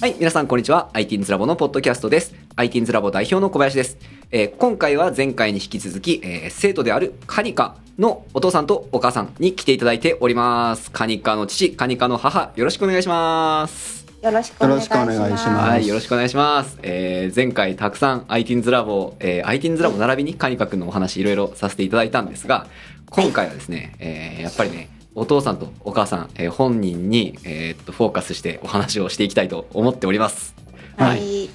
はい、皆さんこんにちは。ITINS ラボのポッドキャストです。ITINS ラボ代表の小林です。えー今回は前回に引き続き、えー生徒であるカニカのお父さんとお母さんに来ていただいております。カニカの父、カニカの母、よろしくお願いします。よろしくお願いします。よろしくお願いしますはい、よろしくお願いします。えー前回たくさん ITINS ラボ、えー、ITINS ラボ並びにカニカ君のお話いろいろさせていただいたんですが、今回はですね、えーやっぱりね、お父さんとお母さん、えー本人に、えーっとフォーカスしてお話をしていきたいと思っております。はい。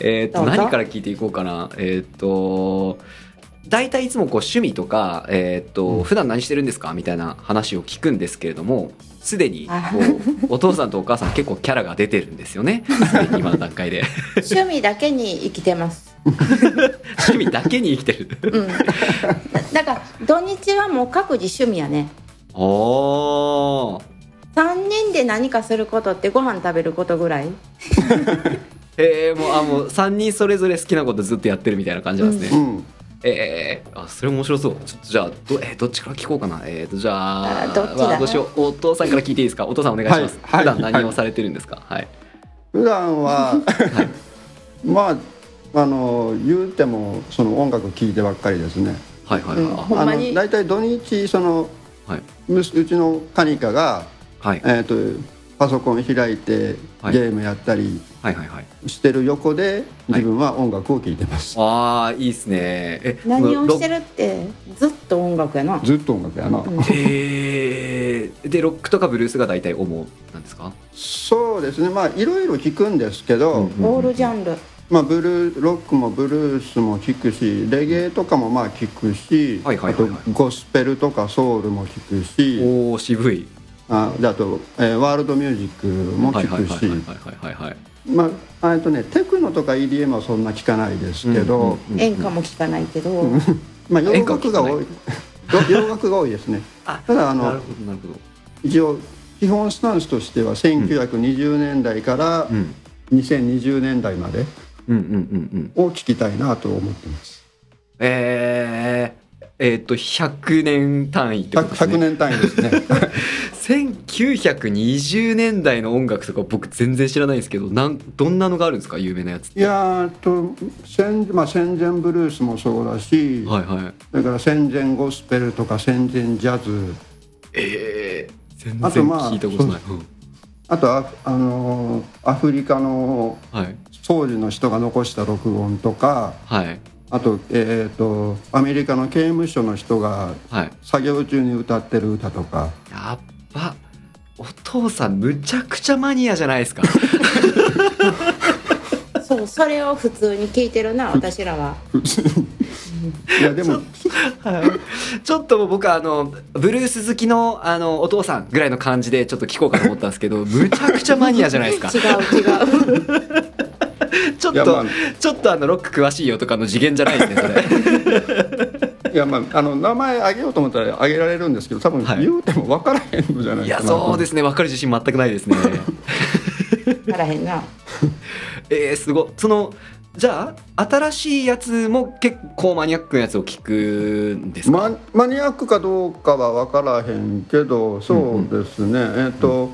えーっと何から聞いていこうかな。えーっと大体いつもこう趣味とか、えーっと普段何してるんですか？みたいな話を聞くんですけれどもすでにお父さんとお母さん結構キャラが出てるんですよね 今の段階で趣味だけに生きてます。趣味だけに生きてるうん。だだから土日はもう各自趣味やね。おー。三人で何かすることってご飯食べることぐらい？えー、もうあもう3人それぞれ好きなことずっとやってるみたいな感じなんですね、うん。えー、あそれ面白そう。ちょっとじゃあど,、えーどっちから聞こうかな？えー、とじゃああどっちだ？どうしよう。お父さんから聞いていいですか？お父さんお願いします、はいはい。普段何をされてるんですか？はい。普段は、まあ、あの、言うても、その音楽聴いてばっかりですね。はいはいうん。はほん大体土日、その、いはい。むすうちのカニカが、はい。えっ、と。パソコン開いてはい。ゲームやったりしてる横で自分は音楽を聴いてます、ああいいっすね。何をしてるってずっと音楽やな。ずっと音楽やな、うん。えー、でロックとかブルースが大体主なんですか？そうですね。まあいろいろ聴くんですけど、うん。オールジャンル。まあ、ブルーロックもブルースも聴くしレゲエとかもまあ聴くし、はいはいはいはい。あとゴスペルとかソウルも聴くし。おお渋い。あであと、えーワールドミュージックもはい聴くしはいはいはいはいはいはい。まあえっとねテクノとか EDM はそんな聴かないですけど、うんうんうん演歌も聞かないけど。まあ洋楽が多い。洋楽が多いですね。あただあのなるほどなるほど。一応基本スタンスとしては1920年代からうん。2020年代までうんを聴きたいなと思ってます。えー、えーっと100年単位ってこと 100, ですね。100年単位ですね。1920年代の音楽とか僕全然知らないんですけどなんどんなのがあるんですか？有名なやつって。いやーと戦,、まあ、戦前ブルースもそうだし、はいはい。それから戦前ゴスペルとか戦前ジャズ。ええ全然あとまあ聞いたことない、うん。あとあ、あのーアフリカのはい当時の人が残した録音とかはい。あと,、えー、とアメリカの刑務所の人がはい。作業中に歌ってる歌とか。やっばお父さんむちゃくちゃマニアじゃないですか。そう、それを普通に聞いてるな、私らは。いやでもはい。ちょっと僕あのブルース好きのあのお父さんぐらいの感じでちょっと聞こうかと思ったんですけどむちゃくちゃマニアじゃないですか。違 う違う。ちょっと、いやまあ。ちょっとあのロック詳しいよとかの次元じゃないですねそれ。いやまああの名前あげようと思ったらあげられるんですけど多分はい。言うても分からへんのじゃないいやかなそうですね。分かる自信全くないですね。ならへんな。えー、すごい。そのじゃあ新しいやつも結構マニアックなやつを聞くんですか、ママニアックかどうかは分からへんけどそうですね、えっ、と、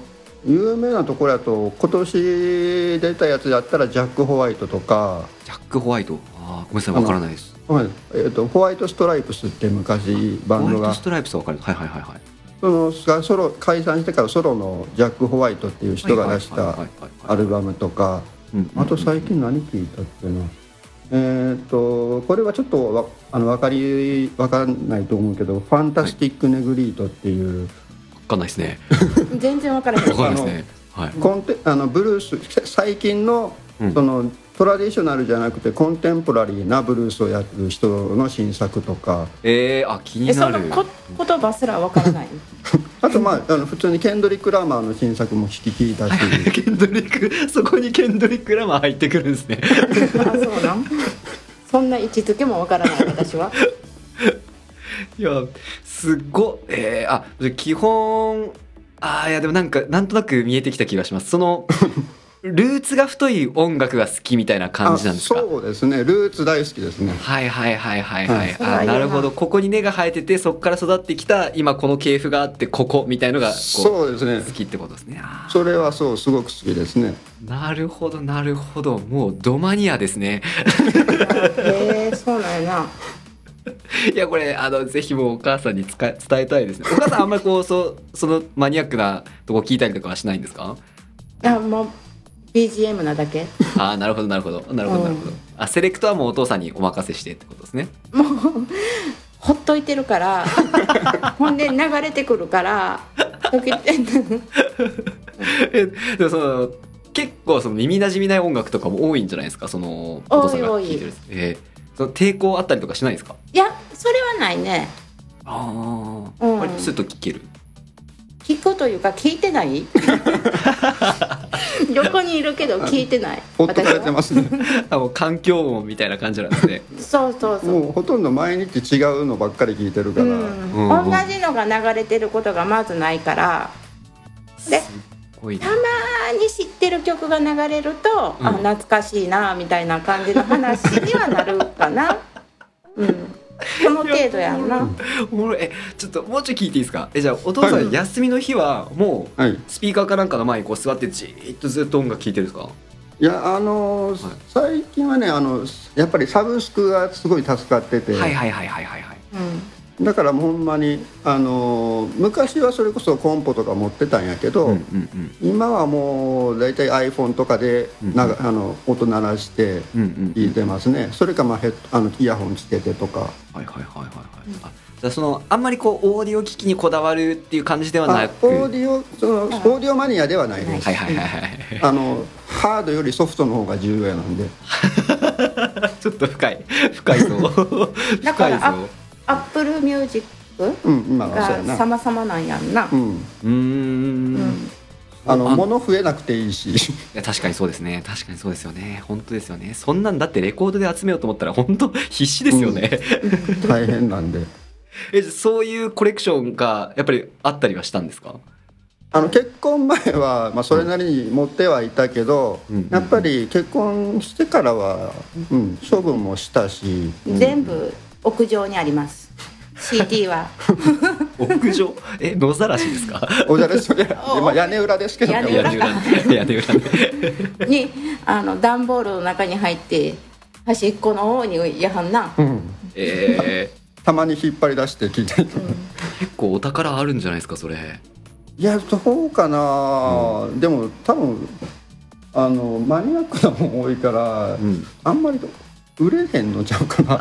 有名なところだと今年出たやつやったらジャック・ホワイトとか、ジャック・ホワイト。あーごめんなさい分からないです。はい。えー、とホワイト・ストライプスって昔バンドが。ホワイトストライプスは分かる。はいはいはいはい。そのがソロ解散してからソロのジャック・ホワイトっていう人が出したはいはいはいはい。アルバムとか。うんあと最近何聞いたっけなえっ、とこれはちょっとわあの分かり分かんないと思うけど「ファンタスティック・ネグリート」っていう、分かんないですね全然わからへん分。かんないですねはいコンテあのブルース最近のうんその、トラディショナルじゃなくてコンテンポラリーなブルースをやる人の新作とかえー、あ気にえ、なるそのこ言葉すらわからない？あとまああの普通にケンドリック・ラーマーの新作も聞き聞いたし ケンドリックそこにケンドリック・ラマー入ってくるんですね あ、そうなん。そんな位置づけもわからない、私は。いやすっごえー、あ基本あーいやでもなんかなんとなく見えてきた気がします。その ルーツが太い音楽が好きみたいな感じなんですか？あそうですね。ルーツ大好きですね。はいはいはいはいはい、はい。あなるほど。ここに根が生えててそこから育ってきた今この系譜があってここみたいのがそうですね。好きってことですね。あー。それはそうすごく好きですね。なるほどなるほど。もうドマニアですね。へ えそうなんや。な いやこれあのぜひもうお母さんに伝えたいですね。お母さんあんまりこうそそのマニアックなとこ聞いたりとかはしないんですか？いやもう BGM なだけ。ああなるほどなるほど。なるほどなるほど、あセレクトはもうお父さんにお任せしてってことですね。もうほっといてるから ほんで流れてくるから時でもその結構その耳なじみない音楽とかも多いんじゃないですか？そのお父さんが聴い。てるえーその抵抗あったりとかしないですか？いやそれはないね。ああ、うん。割とスッと聴ける。聞くというか聞いてない？横にいるけど聞いてない。ほっとかれてますね。あもう環境音みたいな感じなんですね。そうそうそう。もうほとんど毎日違うのばっかり聞いてるから、うん。うん同じのが流れてることがまずないから。ですごいね。たまに知ってる曲が流れると、うん。あ懐かしいなみたいな感じの話にはなるかな。うん。その程度やんなおもろい。えちょっともうちょい聞いていいですか？えじゃあお父さんはい。休みの日はもうはい。スピーカーかなんかの前にこう座ってじーっとずっと音楽聴いてるんですか？いやあのー最近はねあのやっぱりサブスクがすごい助かってて、はいはいはいはいはいはい。うんだからほんまにあのー昔はそれこそコンポとか持ってたんやけど、うんうん今はもう大体 iPhone とかでなが、あの音鳴らしてうんうんうん。聞いてますね、それかまあヘッあのイヤホンつけてとか。はいはいはいはいはい。あじゃあそのあんまりこうオーディオ機器にこだわるっていう感じではなあくオーディオそのオーディオマニアではないです、はいはいはいはい。あのハードよりソフトの方が重要なんで。ちょっと深い深いぞ。深いぞアップルミュージックうん今はそうやな。が様々なんやんな、うん。うーん。あのあ物増えなくていいし。いや確かにそうですね。確かにそうですよね。本当ですよね。そんなんだってレコードで集めようと思ったら本当必死ですよね、大変なんで。えそういうコレクションがやっぱりあったりはしたんですか？あの結婚前は、まあ、それなりに持ってはいたけど、うん。やっぱり結婚してからは、うん、処分もしたし、全部屋上にあります。CD は。屋上？え野ざらしですか？おじゃれそれ、まあ、屋根裏ですけど屋根裏屋根裏。で屋根裏でにあの段ボールの中に入って端っこの方にやはんな。うん、えたまに引っ張り出して聞いたりとか、ー、結構お宝あるんじゃないですかそれ。いやそうかな、でも多分あのマニアックなもん多いから、ん。あんまり売れへんのちゃうかな。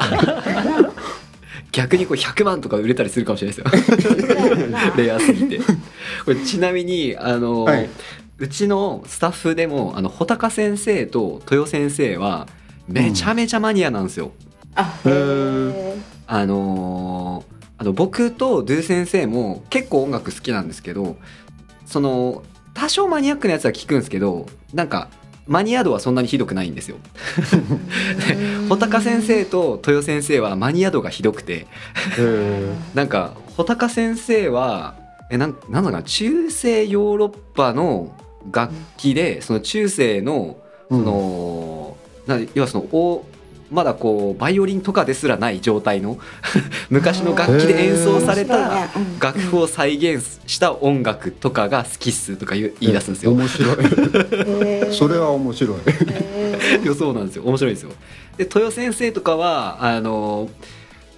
逆にこう100万とか売れたりするかもしれないですよ。レアすぎて。これちなみにあの、はい。うちのスタッフでもあの穂高先生と豊先生はめちゃめちゃマニアなんですよ、あへえあのーあの僕とドゥ先生も結構音楽好きなんですけどその多少マニアックなやつは聞くんですけどなんかマニア度はそんなにひどくないんですよ。穂高先生と豊先生はマニア度がひどくて。えなんか穂高先生はえなんなんだかな中世ヨーロッパの楽器でその中世のその、な要はそのおまだこうバイオリンとかですらない状態の 昔の楽器で演奏された楽譜を再現した音楽とかが好きっすとか言う言い出すんですよ。面白い。それは面白い。へいやそうなんですよ。面白いですよ。で豊先生とかはあの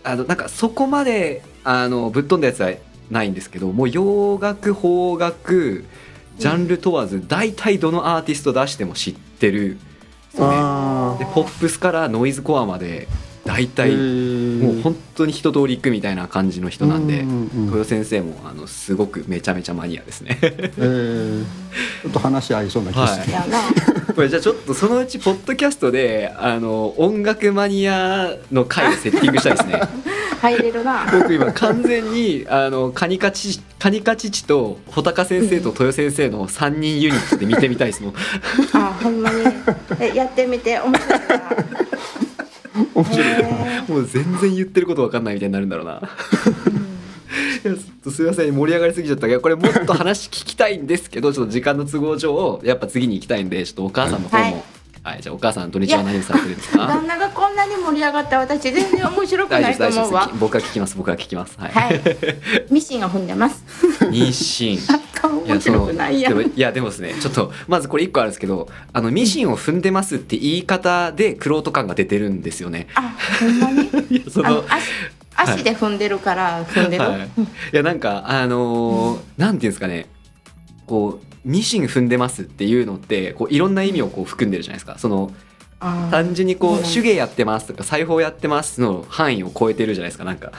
あのなんかそこまであのぶっ飛んだやつはないんですけどもう洋楽邦楽ジャンル問わず大体どのアーティスト出しても知ってる人ね。あでポップスからノイズコアまで大体もう本当に一通り行くみたいな感じの人なんで。豊先生もあのすごくめちゃめちゃマニアですね。えー。ちょっと話合いそうな気がする、ーやなこれじゃあちょっとそのうちポッドキャストであの音楽マニアの回をセッティングしたいですね入れるな。僕今完全にあのカニカチカニカ父と穂高先生と豊先生の3人ユニットで見てみたいですもん。あほんまに。えやってみて。面白いから面白い。へーもう全然言ってることわかんないみたいになるんだろうな。いやちょっとすみません盛り上がりすぎちゃったけどこれもっと話聞きたいんですけどちょっと時間の都合上やっぱ次に行きたいんでちょっとお母さんの方も、はいはい、じゃあお母さん土日は何されてるんですか？旦那がこんなに盛り上がった私全然面白く大ないと思うわ。僕が聞きます。僕が聞きます。はい、はい。ミシンを踏んでます。日清顔面白くないや。んでもいやでもですねちょっとまずこれ一個あるんですけどあのミシンを踏んでますって言い方でクロート感が出てるんですよね。あほんまに？いやその足足で踏んでるから踏んでる、はい、いやなんかあのーなんていうんですかね。こうミシン踏んでますっていうのってこういろんな意味をこう含んでるじゃないですか。その単純にこうん。う手芸やってますとか裁縫やってますの範囲を超えてるじゃないですかなんか、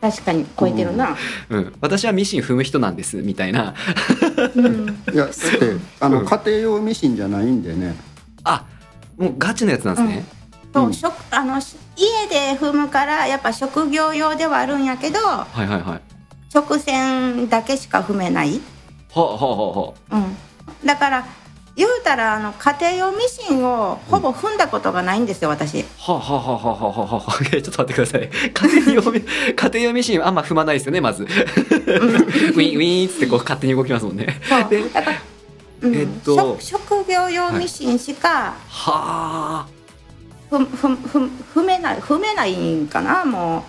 確かに超えてるな、うん、私はミシン踏む人なんですみたいな。うん、いやだって あの、うん。家庭用ミシンじゃないんでね。あもうガチのやつなんですね、そう、うん。職あのし家で踏むからやっぱ職業用ではあるんやけどはいはいはい。直線だけしか踏めない、はあはあはあはう。ん、だから言うたらあの家庭用ミシンをほぼ踏んだことがないんですよ私。あはあはあはあはあはあはあ。えちょっと待ってください。家庭用ミ 家庭用ミシンあんま踏まないですよねまず。ウィンウィンってこう勝手に動きますもんね。でだから、うん。えっと職職業用ミシンしかはあ。ふ踏めない踏めないんかなもう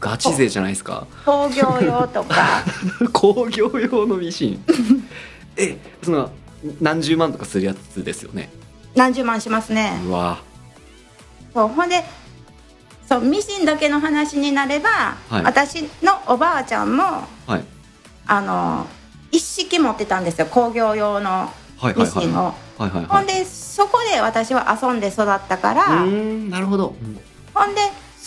ガチ勢じゃないですか。工業用とか。工業用のミシン。えその何十万とかするやつですよね。何十万しますね。うわ。そうほんでそうミシンだけの話になれば、はい。私のおばあちゃんもはい。あの一式持ってたんですよ。工業用のミシンを、ほんでそこで私は遊んで育ったから、なるほど、ほんで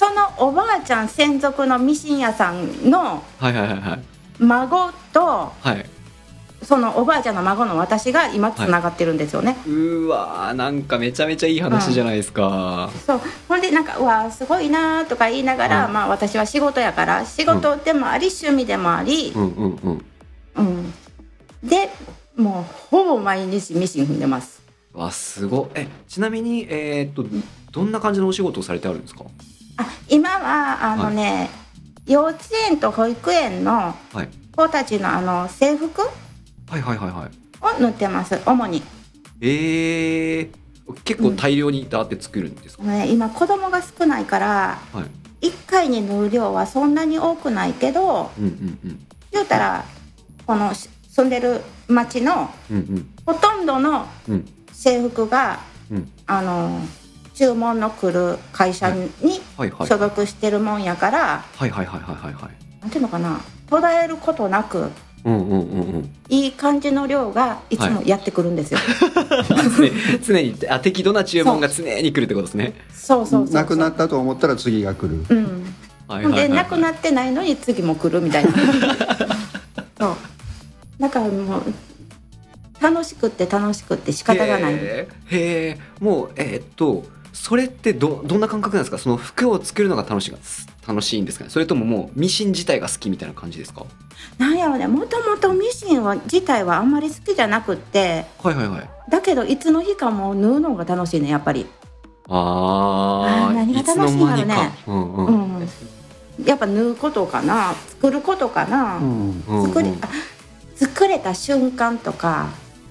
そのおばあちゃん専属のミシン屋さんのはいはいはいはい。孫とはい。そのおばあちゃんの孫の私が今つながってるんですよね、うーわーなんかめちゃめちゃいい話じゃないですか、そう。ほんでなんかうわすごいなとか言いながら、うんまあ私は仕事やから仕事でもあり、趣味でもあり、うんうんうん。うん、でもうほぼ毎日ミシン踏んでます。わすごいえちなみにえーっとどんな感じのお仕事をされてあるんですか？あ今はあのね、幼稚園と保育園のはい。子たちのあの制服をはいはいはいはい。塗ってます主に、えー、結構大量にダーって作るんですか、ね、今子供が少ないからはい。1回に縫う量はそんなに多くないけどうんうんうん。言うたらこのし住んでる町のうんうん。ほとんどのうん。制服がうん。あの注文の来る会社にはい。はい所属してるもんやから、はいはいはいはいはいはい。なんていうのかな途絶えることなくうんうんうんうん。いい感じの量がいつもやってくるんですよ、常 常にあ適度な注文が常に来るってことですね。そうそうそうそう。なくなったと思ったら次が来る。うん。ほんはいはいはい、はい、でなくなってないのに次も来るみたいな。そう。だからもう楽しくって楽しくって仕方がない。へえもうえーっとそれってどどんな感覚なんですか？その服を作るのが楽しいが楽しいんですかね？それとももうミシン自体が好きみたいな感じですか？なんやろね。もともとミシンは自体はあんまり好きじゃなくってはいはいはい。だけどいつの日かもう縫うのが楽しいねやっぱり、あーあー何が楽しいんだろうね。うん。うんうん。やっぱ縫うことかな？作ることかな、うんうんうん。作りあ作れた瞬間とか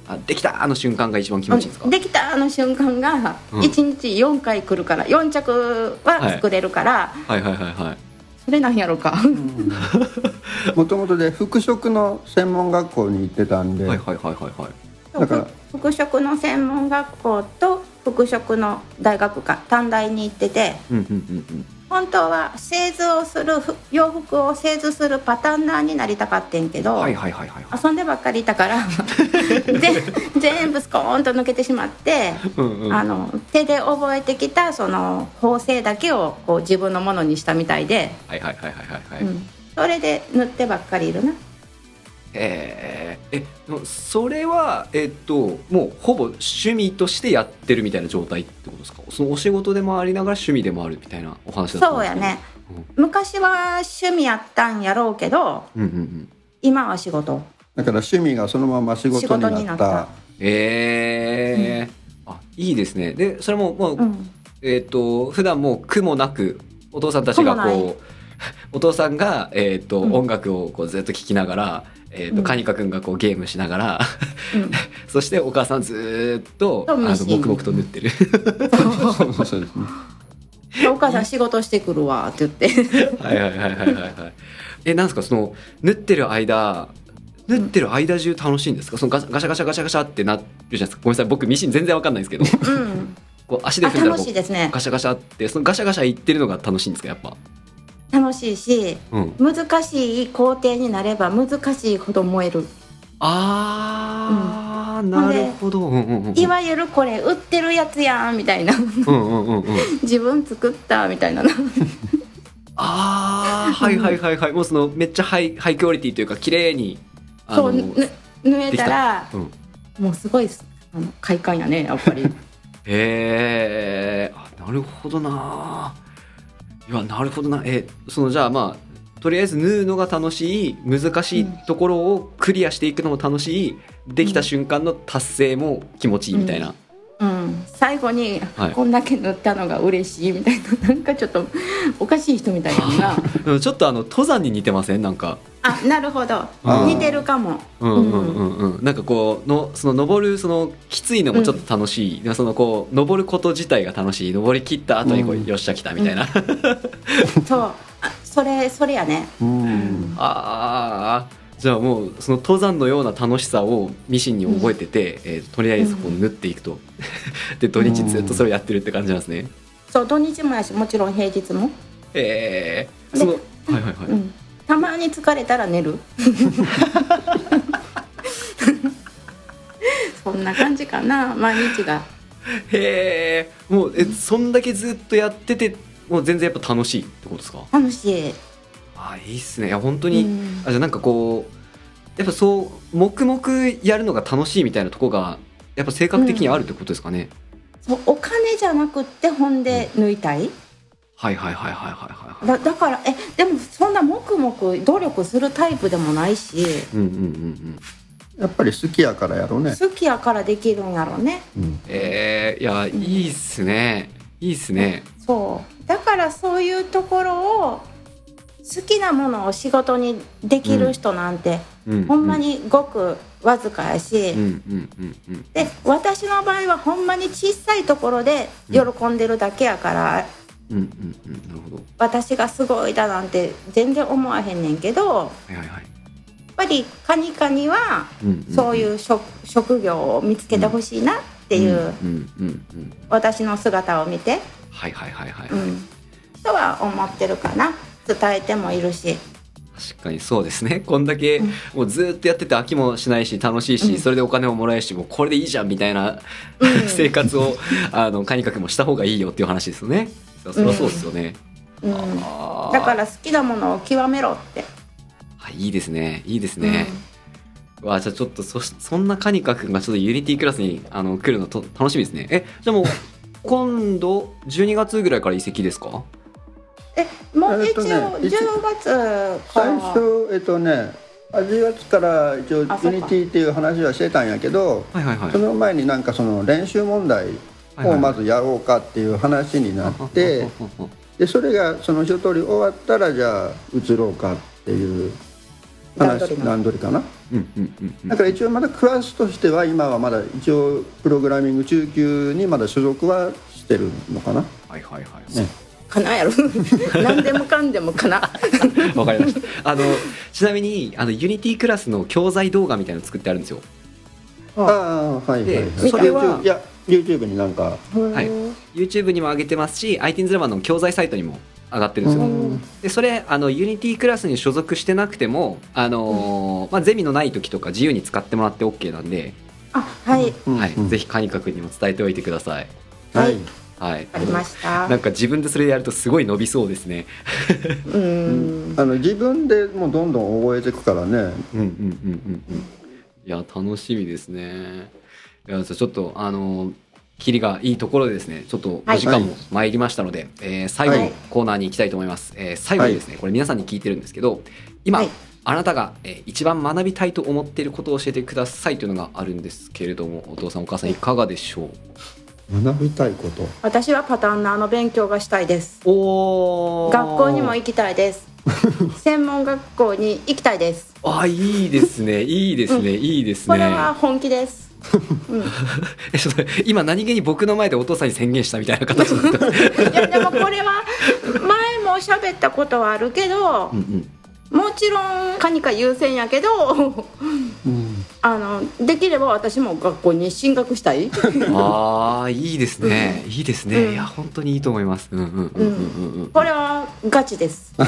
あできたあの瞬間が一番気持ちいいんですか？できたあの瞬間がうん。1日4回来るから4着は作れるから、はい。はいはいはいそれなんやろか。もともとで服飾の専門学校に行ってたんで、はいはいはいはいはい。だから服飾の専門学校と服飾の大学か短大に行っててうんうんうんうん本当は製図をするふ洋服を製図するパタンナーになりたかってんけど、はいはいはいはいはい。遊んでばっかりいたから ぜ全部スコーンと抜けてしまって、うんうん。あの手で覚えてきたその縫製だけをこう自分のものにしたみたいで、はいはいはいはいはいはい、うん、それで塗ってばっかりいるなえー、えそれはえっともうほぼ趣味としてやってるみたいな状態ってことですか？そのお仕事でもありながら趣味でもあるみたいなお話だったんですかそうやね。昔は趣味やったんやろうけどうんうんうん。今は仕事。だから趣味がそのまま仕事にななった。った。えー。あいいですね。でそれももう、うん。えっと普段もう苦もなくお父さんたちがこう お父さんが、えーとうん。音楽をこうずっと聴きながら、えーとうん。カニカ君がこうゲームしながらうん。そしてお母さんずーっとあの黙々と縫ってる。お母さん仕事してくるわって言って。はいはいはいはいはいはい。えなんですかその縫ってる間縫ってる間中楽しいんですか？そのガシャガシャガシャガシャガシャってなるじゃないですか。ごめんなさい僕ミシン全然わかんないんですけど。うん。こう足であ踏んだら楽こうしいですね。ガシャガシャってそのガシャガシャ言ってるのが楽しいんですかやっぱ？楽しいしうん。難しい工程になれば難しいほど燃える。あー、うん。なるほど。うんうんうんいわゆるこれ売ってるやつやんみたいな。うんうんうんうん。自分作ったみたいなああはいはいはいはい。もうそのめっちゃハイハイクオリティというか綺麗にそうぬ縫えたらうん。もうすごいあの快感やねやっぱり。へえあなるほどないやなるほどな。えそのじゃあまあとりあえず縫うのが楽しい難しいところをクリアしていくのも楽しい、できた瞬間の達成も気持ちいいみたいな、うん、最後に、はい。こんだけ塗ったのが嬉しいみたいななんかちょっとおかしい人みたいな ちょっとあの登山に似てません？なんかあなるほど。うん。似てるかも。うんうんうんうん。なんかこうのその登るそのきついのもちょっと楽しい、でもそのこう登ること自体が楽しい。登り切った後にこう、うん。よっしゃ来たみたいな、そう。あそれそれやね。うん。ああじゃあもうその登山のような楽しさをミシンに覚えてて、えーとりあえずこう縫っていくと、で土日ずっとそれをやってるって感じなんですね。そう土日もやしもちろん平日も、えー、そのはいはいはい、うん、たまに疲れたら寝る。そんな感じかな。毎日が。へえもうえそんだけずっとやっててもう全然やっぱ楽しいってことですか？楽しい、あいいっすね。いや本当に、うん。あじゃあなんかこうやっぱそう黙々やるのが楽しいみたいなとこがやっぱ性格的にあるってことですかね、そうお金じゃなくって本で縫いたい、はいはいはいはいはいはい。だだからえでもそんな黙々努力するタイプでもないし。うんうんうんうん。やっぱり好きやからやろうね、好きやからできるんやろうね。うん。えー、いやいいっすね。いいっすね。そう。だからそういうところを好きなものを仕事にできる人なんて、うん。ほんまにごくわずかやし、うんうんうんうん。で私の場合はほんまに小さいところで喜んでるだけやから、うんうんうんなるほど。私がすごいだなんて全然思わへんねんけどやっはいはい。はいぱりカニカにはそういう職職業を見つけてほしいなっていう、私の姿を見て、はいはいはいはい、うん、とは思ってるかな。伝えてもいるし。確かにそうですね。こんだけうん。もうずっとやってて飽きもしないし楽しいし、うん。それでお金ももらえるしもうこれでいいじゃんみたいな、うん。生活をあのカニカ君もした方がいいよっていう話ですよね。そそりゃそうですよね、うん。だから好きなものを極めろって。はいいいですね。いいですね、わあじゃあちょっとそしそんなカニカ君がちょっとユニティクラスにあの来るのと楽しみですね。えじゃあもう 今度12月ぐらいから移籍ですか？え、もう一応えっとね10月か最ら。初えっとね8月から一応ユニティっていう話はしてたんやけどはいはいはい。その前になんかその練習問題をまずやろうかっていう話になってでそれがその一通り終わったらじゃあ移ろうかっていう話段取りが段取りかな。うんうんうんうん。だから一応まだクラスとしては今はまだ一応プログラミング中級にまだ所属はしてるのかな。はいはいはい。ねかなやろ。何でもかんでもかな。わかりました。あのちなみにあのユニティクラスの教材動画みたいなの作ってあるんですよ。ああはいはいではいそれは YouTube いや YouTube になんかはい YouTube にも上げてますし、iTunes ラバーの教材サイトにも上がってるんですよ。うんでそれあのユニティクラスに所属してなくてもあのーまあゼミのない時とか自由に使ってもらって OK なんで、あ、はい。うんはい、うんぜひカニカ君にも伝えておいてください。はいはい。ありましたなん。か自分でそれやるとすごい伸びそうですね。うん。あの自分でもうどんどん覚えていくからねうんうんうんうんうん。いや楽しみですね。いやちょっとあのキリがいいところでですねちょっとお時間も参りましたので、えー最後のはいコーナーに行きたいと思います。えー最後にですね、これ皆さんに聞いてるんですけど今、はいあなたが、えー一番学びたいと思っていることを教えてくださいというのがあるんですけれどもお父さんお母さんいかがでしょう？学びたいこと。私はパターンナーの勉強がしたいです。お学校にも行きたいです。専門学校に行きたいです。あいいですね。いいですね、いいですこれねは本気です、うん、えちょっと今何気に僕の前でお父さんに宣言したみたいな形 いやでもこれは前も喋ったことはあるけどうんうん。もちろんカニカ優先やけど。うんあのできれば私も学校に進学したい。ああいいですね、いいですね、うん。いや本当にいいと思います。うんうんうんうんうん。うん。これはガチです。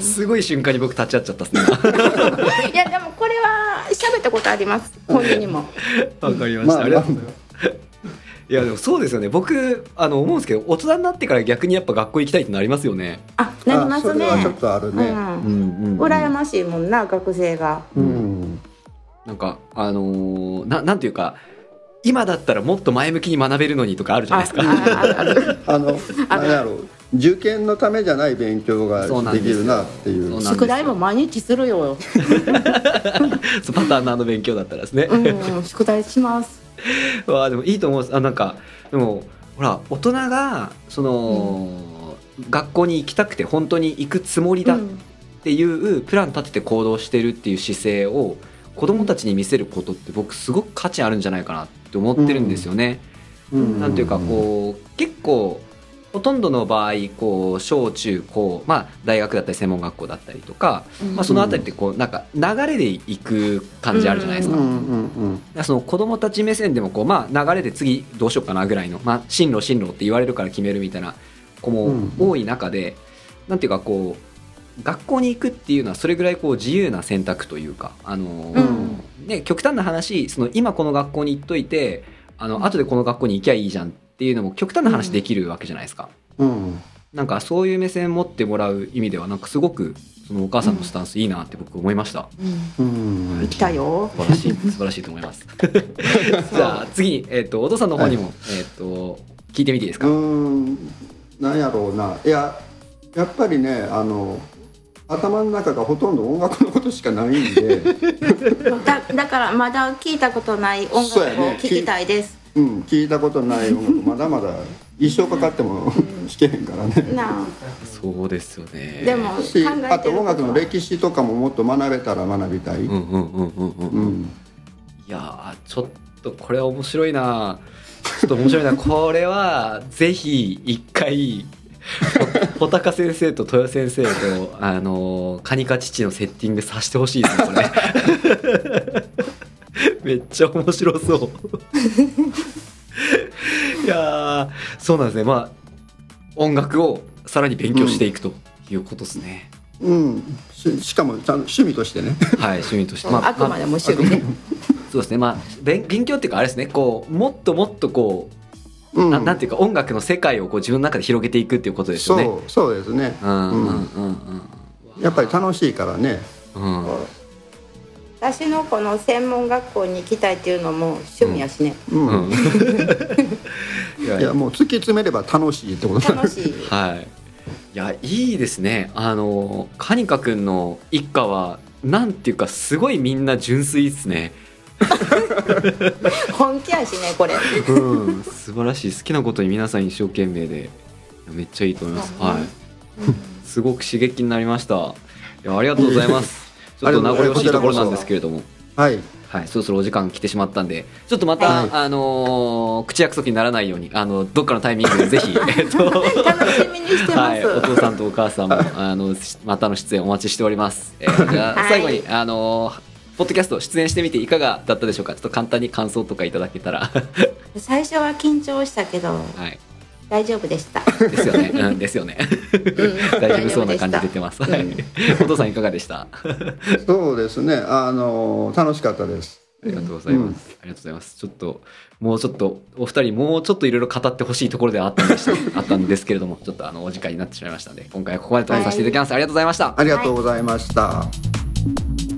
すごい瞬間に僕立ち会っちゃったっすね。いやでもこれは喋ったことあります。本人にも。わかりました、まあいやでもそうですよね。僕あの思うんですけど大人になってから逆にやっぱ学校行きたいってなりますよね。あなりますね。あそれはちょっとあるね。うん。うんうん羨ましいもんな学生が。うん。なんかあのーななんていうか今だったらもっと前向きに学べるのにとかあるじゃないですか。あの何やろう。受験のためじゃない勉強がそうなんですよできるなっていう宿題も毎日するよ、そうパターンのあの勉強だったらですね、うん、宿題します。わあでもいいと思うあなんかでもほら大人がその、学校に行きたくて本当に行くつもりだっうんていうプラン立てて行動してるっていう姿勢を子供たちに見せることって僕すごく価値あるんじゃないかなって思ってるんですよね。うんなんていうかこう結構ほとんどの場合こう小中高、まあ、大学だったり専門学校だったりとか、うんまあ、そのあたりってこうなんか流れで行く感じあるじゃないですか。その子供たち目線でもこう、まあ、流れで次どうしようかなぐらいの、まあ、進路進路って言われるから決めるみたいな子もうん多い中で、なんていうかこう学校に行くっていうのはそれぐらいこう自由な選択というか、あのーね、極端な話その今この学校に行っといてあの後でこの学校に行きゃいいじゃんっていうのも極端な話できるわけじゃないですか。うん。なんかそういう目線持ってもらう意味ではなんかすごくそのお母さんのスタンスいいなって僕思いました。うん。うん。行きたいよ。素晴らしい素晴らしいと思います。じゃあ次に、えっとお父さんの方にも、えっと聞いてみていいですか、うん。なんやろうな。いややっぱりねあの頭の中がほとんど音楽のことしかないんで、だだからまだ聞いたことない音楽を聞きたいです、うん、聞いたことない音楽まだまだ一生かかっても 弾けへんからね。なあ。そうですよね。でもあとと音楽の歴史とかももっと学べたら学びたい。うんうんうんうんうん、ううん、んいやーちょっとこれは面白いなちょっと面白いなこれはぜひ一回ほ 穂高先生と豊先生とあのーカニカ父のセッティングさせてほしいですねこれ。めっちゃ面白そう。いやーそうなんですね。まあ音楽をさらに勉強していくということですね、うん、ししかもちゃんと趣味としてね。はい趣味として、あくまでも趣味。ねそうですね。まあ勉勉強っていうかあれですね。こうもっともっとこう、うん、ななんていうか音楽の世界をこう自分の中で広げていくっていうことですよね。そうそうですね。うんうんうん。うんやっぱり楽しいからね。うん。私のこの専門学校に行きたいっていうのも趣味やしね、うん。うん。いやいやもう突き詰めれば楽しいってこと楽しい。はい。いやいいですね。あのカニカ君の一家はなんていうかすごいみんな純粋ですね。本気やしねこれうん素晴らしい好きなことに皆さん一生懸命でめっちゃいいと思います。はいすごく刺激になりました。いやありがとうございます。ちょっと名残惜しいところなんですけれども。はい。はい、そろそろお時間来てしまったんで、ちょっとまた、はいあのー口約束にならないように、あの、どっかのタイミングでぜひ、えっと、楽しみにしてます、はい、お父さんとお母さんも、あの、しまたの出演お待ちしております。えーじゃあ、はい最後に、あのーポッドキャスト出演してみていかがだったでしょうか？ちょっと簡単に感想とかいただけたら。最初は緊張したけどはい。大丈夫でした、ですよね。うん、ですよね。うん大丈夫そうな感じ出てます。はいうん。お父さんいかがでした？あそうですね。あの楽しかったです。りがとうございます。ありがとうございます。ちょっと、もうちょっと、お二人もうちょっといろいろ語ってほしいところではあったんでした あったんですけれども、ちょっとあの、お時間になってしまいましたので、今回はここまでとさせていただきます。ありがとうございました。ありがとうございました。